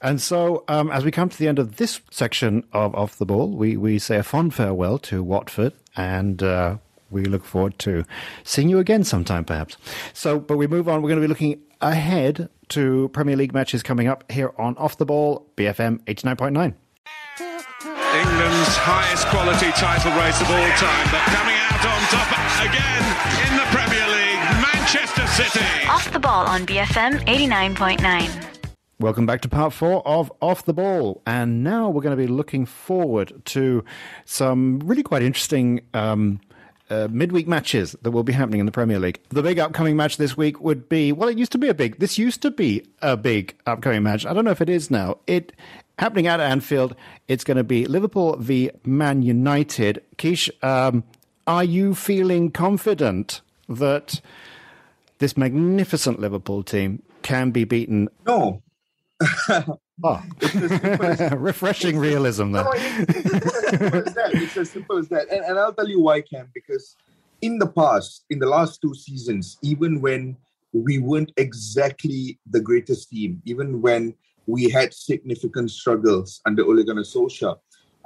And so, um, as we come to the end of this section of Off the Ball, we, we say a fond farewell to Watford and uh, we look forward to seeing you again sometime, perhaps. So, but we move on. We're going to be looking ahead to Premier League matches coming up here on Off the Ball, BFM 89.9. England's highest quality title race of all time, but coming out on top again in the Premier League, Manchester City. Off the ball on BFM 89.9. Welcome back to part four of Off the Ball. And now we're going to be looking forward to some really quite interesting um, uh, midweek matches that will be happening in the Premier League. The big upcoming match this week would be well, it used to be a big. This used to be a big upcoming match. I don't know if it is now. It happening at Anfield. It's going to be Liverpool v Man United. Keish, um, are you feeling confident that this magnificent Liverpool team can be beaten? No. Oh, refreshing realism though. No, it's, that. it's as simple as that. And, and I'll tell you why, Cam, because in the past, in the last two seasons, even when we weren't exactly the greatest team, even when we had significant struggles under Ole Gunnar Solskjaer,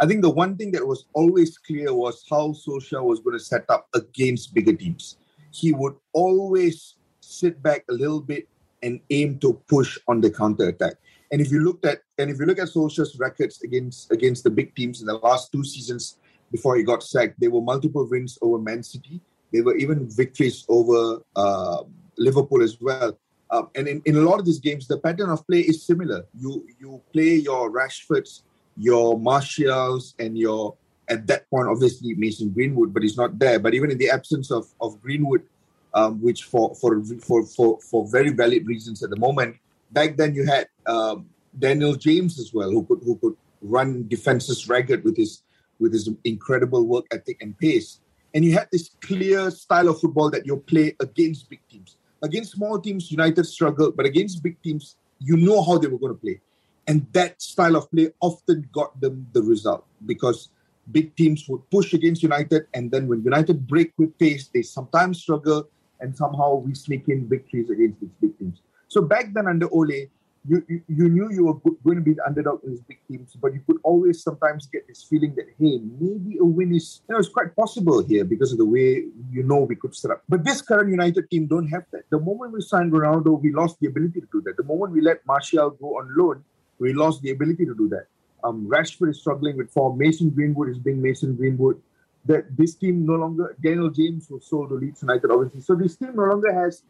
I think the one thing that was always clear was how Solskjaer was going to set up against bigger teams. He would always sit back a little bit and aim to push on the counter attack. And if you looked at and if you look at Solskjaer's records against against the big teams in the last two seasons before he got sacked, there were multiple wins over Man City. There were even victories over uh, Liverpool as well. Um, and in, in a lot of these games, the pattern of play is similar. You you play your Rashfords, your Martials, and your at that point obviously Mason Greenwood, but he's not there. But even in the absence of of Greenwood, um, which for, for for for for very valid reasons at the moment, back then you had um, Daniel James as well, who could who could run defenses ragged with his with his incredible work ethic and pace. And you had this clear style of football that you play against big teams. Against small teams, United struggled, but against big teams, you know how they were going to play. And that style of play often got them the result because big teams would push against United, and then when United break with pace, they sometimes struggle, and somehow we sneak in victories against these big teams. So back then under Ole, you, you, you knew you were going to be the underdog in these big teams, but you could always sometimes get this feeling that hey, maybe a win is you know it's quite possible here because of the way you know we could set up. But this current United team don't have that. The moment we signed Ronaldo, we lost the ability to do that. The moment we let Martial go on loan, we lost the ability to do that. Um, Rashford is struggling with form. Mason Greenwood is being Mason Greenwood. That this team no longer Daniel James was sold to Leeds United, obviously. So this team no longer has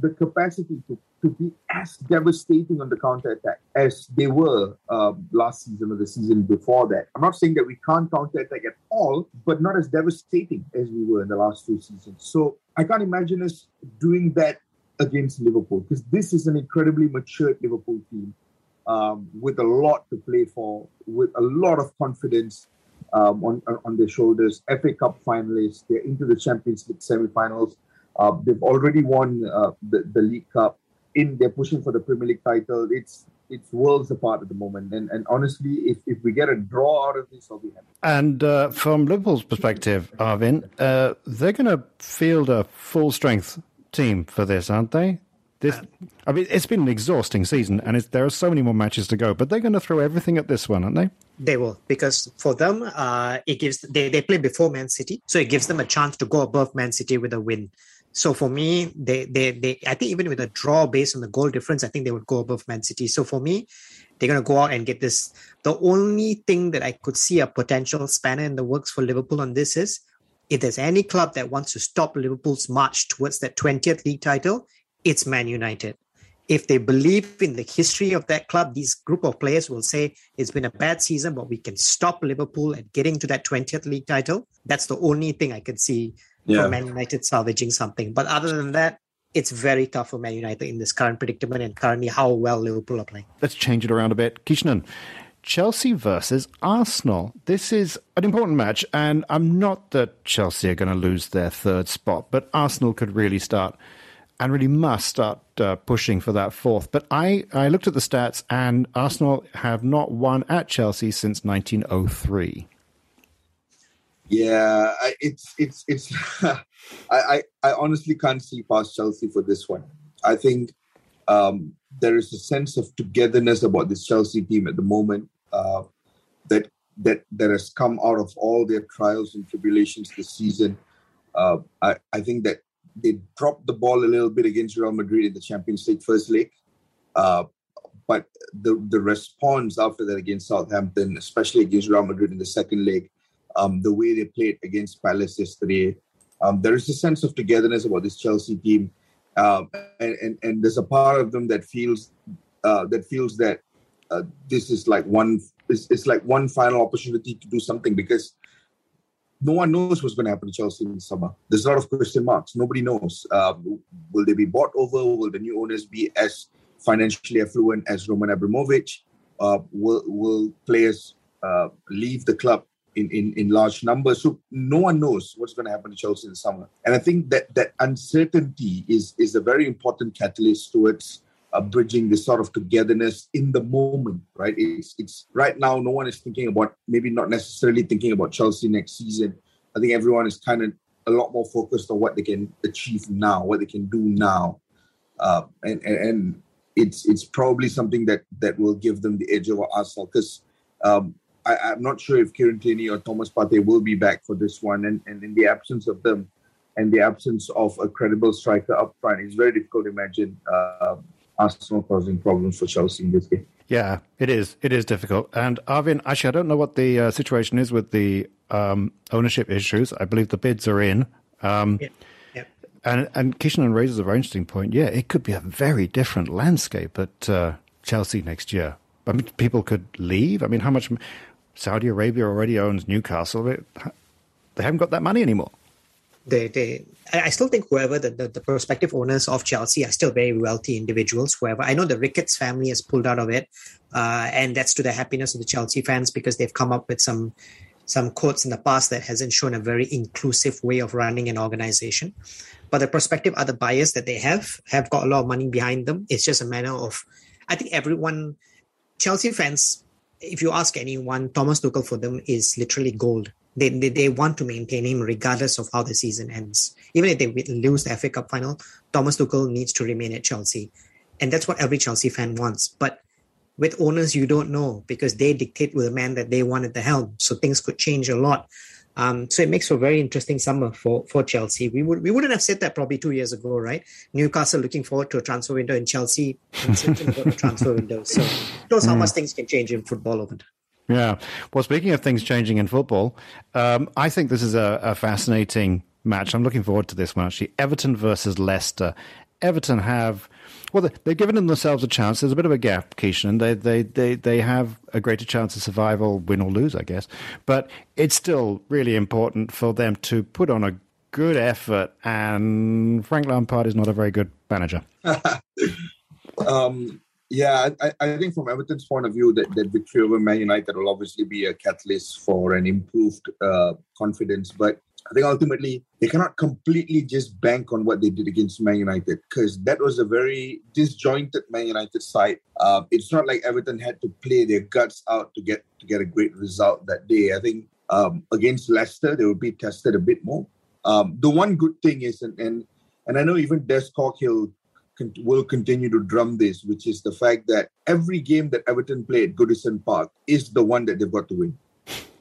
the capacity to, to be as devastating on the counter attack as they were um, last season or the season before that. I'm not saying that we can't counter attack at all, but not as devastating as we were in the last two seasons. So I can't imagine us doing that against Liverpool because this is an incredibly matured Liverpool team um, with a lot to play for, with a lot of confidence. Um, on on their shoulders, FA Cup finalists, they're into the Champions League semi-finals uh, they've already won uh, the, the League Cup. In they're pushing for the Premier League title. It's it's worlds apart at the moment. And and honestly, if, if we get a draw out of this, I'll be happy. And uh, from Liverpool's perspective, Arvin, uh, they're going to field a full strength team for this, aren't they? This, I mean, it's been an exhausting season, and there are so many more matches to go. But they're going to throw everything at this one, aren't they? They will, because for them, uh, it gives they they play before Man City, so it gives them a chance to go above Man City with a win. So for me, they, they, they, I think even with a draw based on the goal difference, I think they would go above Man City. So for me, they're going to go out and get this. The only thing that I could see a potential spanner in the works for Liverpool on this is if there's any club that wants to stop Liverpool's march towards that 20th league title, it's Man United. If they believe in the history of that club, these group of players will say it's been a bad season, but we can stop Liverpool at getting to that 20th league title. That's the only thing I can see yeah. for Man United salvaging something. But other than that, it's very tough for Man United in this current predicament and currently how well Liverpool are playing. Let's change it around a bit. Kishnan, Chelsea versus Arsenal. This is an important match, and I'm not that Chelsea are going to lose their third spot, but Arsenal could really start and really must start uh, pushing for that fourth. But I, I looked at the stats, and Arsenal have not won at Chelsea since 1903. Yeah, I, it's it's it's. I, I I honestly can't see past Chelsea for this one. I think um, there is a sense of togetherness about this Chelsea team at the moment uh, that that that has come out of all their trials and tribulations this season. Uh, I I think that they dropped the ball a little bit against Real Madrid in the Champions League first leg. Uh, but the the response after that against Southampton, especially against Real Madrid in the second leg, um, the way they played against Palace yesterday, um, there is a sense of togetherness about this Chelsea team, um, and, and and there's a part of them that feels uh, that feels that uh, this is like one it's, it's like one final opportunity to do something because no one knows what's going to happen to Chelsea in the summer. There's a lot of question marks. Nobody knows. Um, will they be bought over? Will the new owners be as financially affluent as Roman Abramovich? Uh, will will players uh, leave the club in, in, in large numbers? So no one knows what's going to happen to Chelsea in the summer. And I think that that uncertainty is is a very important catalyst towards uh, bridging this sort of togetherness in the moment, right? It's it's right now. No one is thinking about maybe not necessarily thinking about Chelsea next season. I think everyone is kind of a lot more focused on what they can achieve now, what they can do now, uh, and, and, and it's it's probably something that that will give them the edge over Arsenal because. Um, I, am not sure if Kieran Tierney or Thomas Partey will be back for this one, and, and in the absence of them, and the absence of a credible striker up front, it's very difficult to imagine uh, Arsenal causing problems for Chelsea in this game. Yeah, it is. It is difficult. And Arvin, actually, I don't know what the uh, situation is with the um, ownership issues. I believe the bids are in. Um, yeah. Yeah. And and Kishan raises a very interesting point. Yeah, it could be a very different landscape at uh, Chelsea next year. I mean, people could leave. I mean, how much Saudi Arabia already owns Newcastle? They haven't got that money anymore they they I still think whoever the, the, the, prospective owners of Chelsea are still very wealthy individuals. Whoever I know the Ricketts family has pulled out of it, uh, and that's to the happiness of the Chelsea fans because they've come up with some some quotes in the past that hasn't shown a very inclusive way of running an organization. But the prospective other buyers that they have have got a lot of money behind them. It's just a matter of I think everyone Chelsea fans, if you ask anyone, Thomas Tuchel for them is literally gold they, they, they want to maintain him regardless of how the season ends. Even if they lose the FA Cup final, Thomas Tuchel needs to remain at Chelsea. And that's what every Chelsea fan wants. But with owners, you don't know because they dictate with the man that they want at the helm. So things could change a lot. Um, so it makes for a very interesting summer for, for Chelsea. We would we wouldn't have said that probably two years ago, right? Newcastle looking forward to a transfer window in Chelsea thinking about a transfer window. So knows how mm. much things can change in football over time. Yeah. Well, speaking of things changing in football, um, I think this is a, a, fascinating match. I'm looking forward to this one actually. Everton versus Leicester. Everton have, well, they've given themselves a chance. There's a bit of a gap, Keishan. They, they, they, they have a greater chance of survival, win or lose, I guess. But it's still really important for them to put on a good effort. And Frank Lampard is not a very good manager. um, yeah, I, I, think from Everton's point of view, that, that victory over Man United will obviously be a catalyst for an improved uh, confidence. But I think ultimately they cannot completely just bank on what they did against Man United because that was a very disjointed Man United side. Uh, it's not like Everton had to play their guts out to get to get a great result that day. I think um, against Leicester they will be tested a bit more. Um, the one good thing is, and and, and I know even Des Corkill will continue to drum this, which is the fact that every game that Everton play at Goodison Park is the one that they've got to win.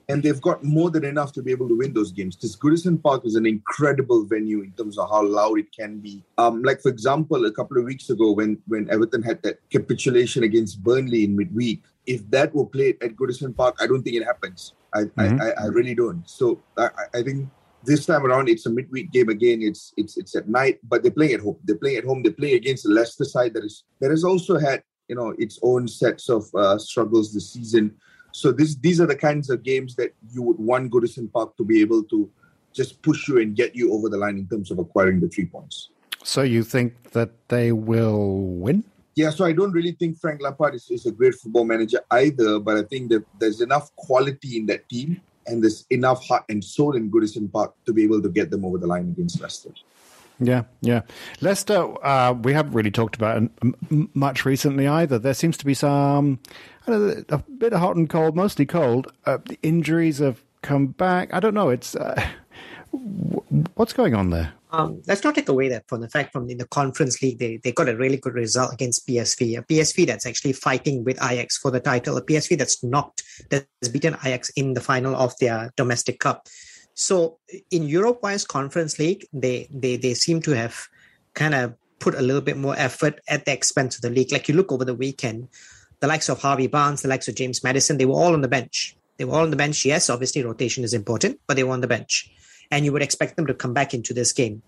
And they've got more than enough to be able to win those games. This Goodison Park is an incredible venue in terms of how loud it can be. Um, like for example, a couple of weeks ago when when Everton had that capitulation against Burnley in midweek, if that were played at Goodison Park, I don't think it happens. I mm-hmm. I, I, really don't. So I, I think this time around, it's a midweek game again. It's it's it's at night, but they're playing at home. They're playing at home. They're playing against the Leicester side that is that has also had you know its own sets of uh, struggles this season. So this these are the kinds of games that you would want Goodison Park to be able to just push you and get you over the line in terms of acquiring the three points. So you think that they will win? Yeah, so I don't really think Frank Lampard is, is a great football manager either, but I think that there's enough quality in that team and there's enough heart and soul in Goodison Park to be able to get them over the line against Leicester. Yeah, yeah. Leicester, uh, we haven't really talked about much recently either. There seems to be some, know, a bit of hot and cold, mostly cold. Uh, the injuries have come back. I don't know. It's uh, what's going on there? Um, let's not take away that from the fact from in the conference league they, they got a really good result against PSV. A PSV that's actually fighting with Ajax for the title. A PSV that's knocked that's beaten Ajax in the final of their domestic cup. So in Europe wise conference league, they they they seem to have kind of put a little bit more effort at the expense of the league. Like you look over the weekend, the likes of Harvey Barnes, the likes of James Maddison they were all on the bench. They were all on the bench. Yes, obviously rotation is important, but they were on the bench. And you would expect them to come back into this game.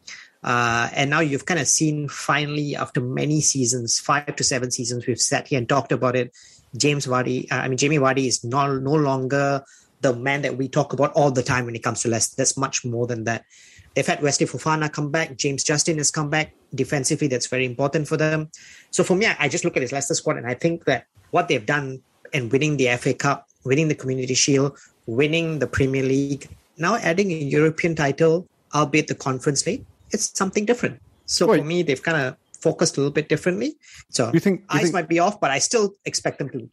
Uh, and now you've kind of seen finally, after many seasons, five to seven seasons, we've sat here and talked about it. James Vardy, uh, I mean, Jamie Vardy is no, no longer the man that we talk about all the time when it comes to Leicester. That's much more than that. They've had Wesley Fofana come back. James Justin has come back. Defensively, that's very important for them. So for me, I just look at this Leicester squad and I think that what they've done in winning the FA Cup, winning the Community Shield, winning the Premier League, now adding a European title, albeit the Conference League, it's something different. So Wait. for me, they've kind of focused a little bit differently. So you think you eyes think... might be off, but I still expect them to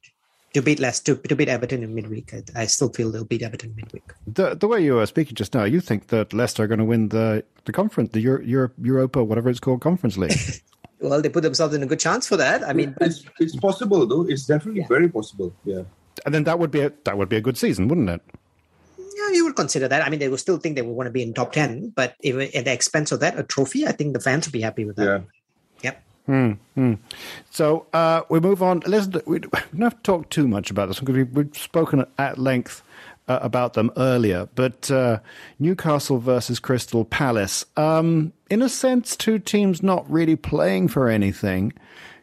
to beat less to, to beat Everton in midweek. I, I, still feel they'll beat Everton midweek. The the way you were speaking just now, you think that Leicester are going to win the the conference, the Euro, Euro, Europa, whatever it's called, Conference League. well, they put themselves in a good chance for that. I mean, it's, it's possible though. It's definitely yeah. very possible. Yeah, and then that would be a, that would be a good season, wouldn't it? Yeah, you would consider that. I mean, they will still think they will want to be in top ten, but if, at the expense of that, a trophy, I think the fans would be happy with that. Yeah. Yep. Hmm, hmm. So uh, we move on. Let's we don't have to talk too much about this because we've, we've spoken at length uh, about them earlier. But uh, Newcastle versus Crystal Palace, um, in a sense, two teams not really playing for anything.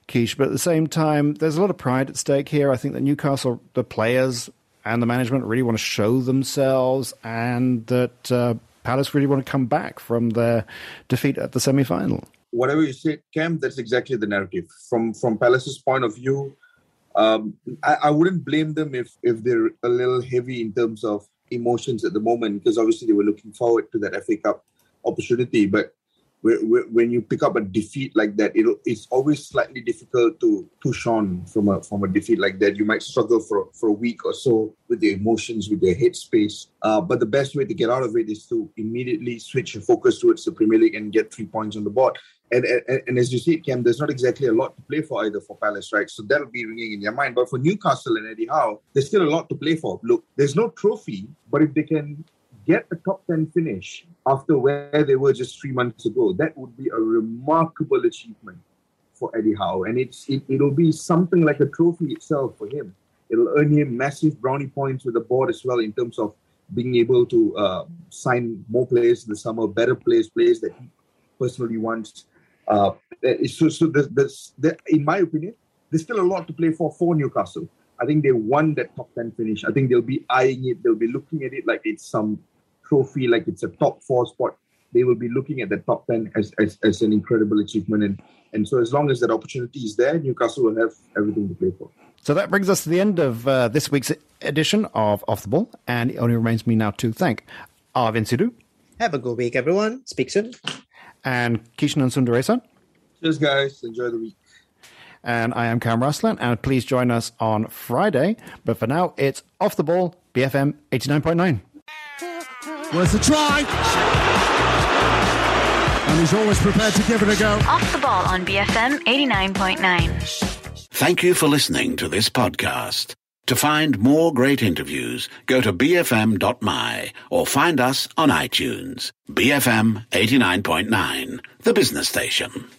Keish, but at the same time, there's a lot of pride at stake here. I think that Newcastle, the players and the management, really want to show themselves, and that uh, Palace really want to come back from their defeat at the semi final whatever you say, Cam, that's exactly the narrative. From from Palace's point of view, um, I, I, wouldn't blame them if if they're a little heavy in terms of emotions at the moment, because obviously they were looking forward to that FA Cup opportunity. But when you pick up a defeat like that, it's always slightly difficult to push on from a from a defeat like that. You might struggle for for a week or so with the emotions, with the headspace. Uh, but the best way to get out of it is to immediately switch your focus towards the Premier League and get three points on the board. And, and, and as you see, Cam, there's not exactly a lot to play for either for Palace, right? So that'll be ringing in your mind. But for Newcastle and Eddie Howe, there's still a lot to play for. Look, there's no trophy, but if they can get a top 10 finish after where they were just three months ago, that would be a remarkable achievement for Eddie Howe. And it's it, it'll be something like a trophy itself for him. It'll earn him massive brownie points with the board as well in terms of being able to uh, sign more players in the summer, better players, players that he personally wants. Uh, so, so there's, there's, there, in my opinion, there's still a lot to play for for Newcastle. I think they won that top 10 finish. I think they'll be eyeing it. They'll be looking at it like it's some trophy, like it's a top four spot, they will be looking at the top 10 as, as, as an incredible achievement. And, and so, as long as that opportunity is there, Newcastle will have everything to play for. So that brings us to the end of uh, this week's edition of Off the Ball. And it only remains me now to thank Arvin Sidhu. Have a good week, everyone. Speak soon. And Kishnan Sundaresan. Cheers, guys. Enjoy the week. And I am Cam Raslan. And please join us on Friday. But for now, it's Off the Ball, BFM 89.9. Where's the try? And he's always prepared to give it a go. Off the ball on BFM 89.9. Thank you for listening to this podcast. To find more great interviews, go to bfm.my or find us on iTunes. BFM 89.9, the business station.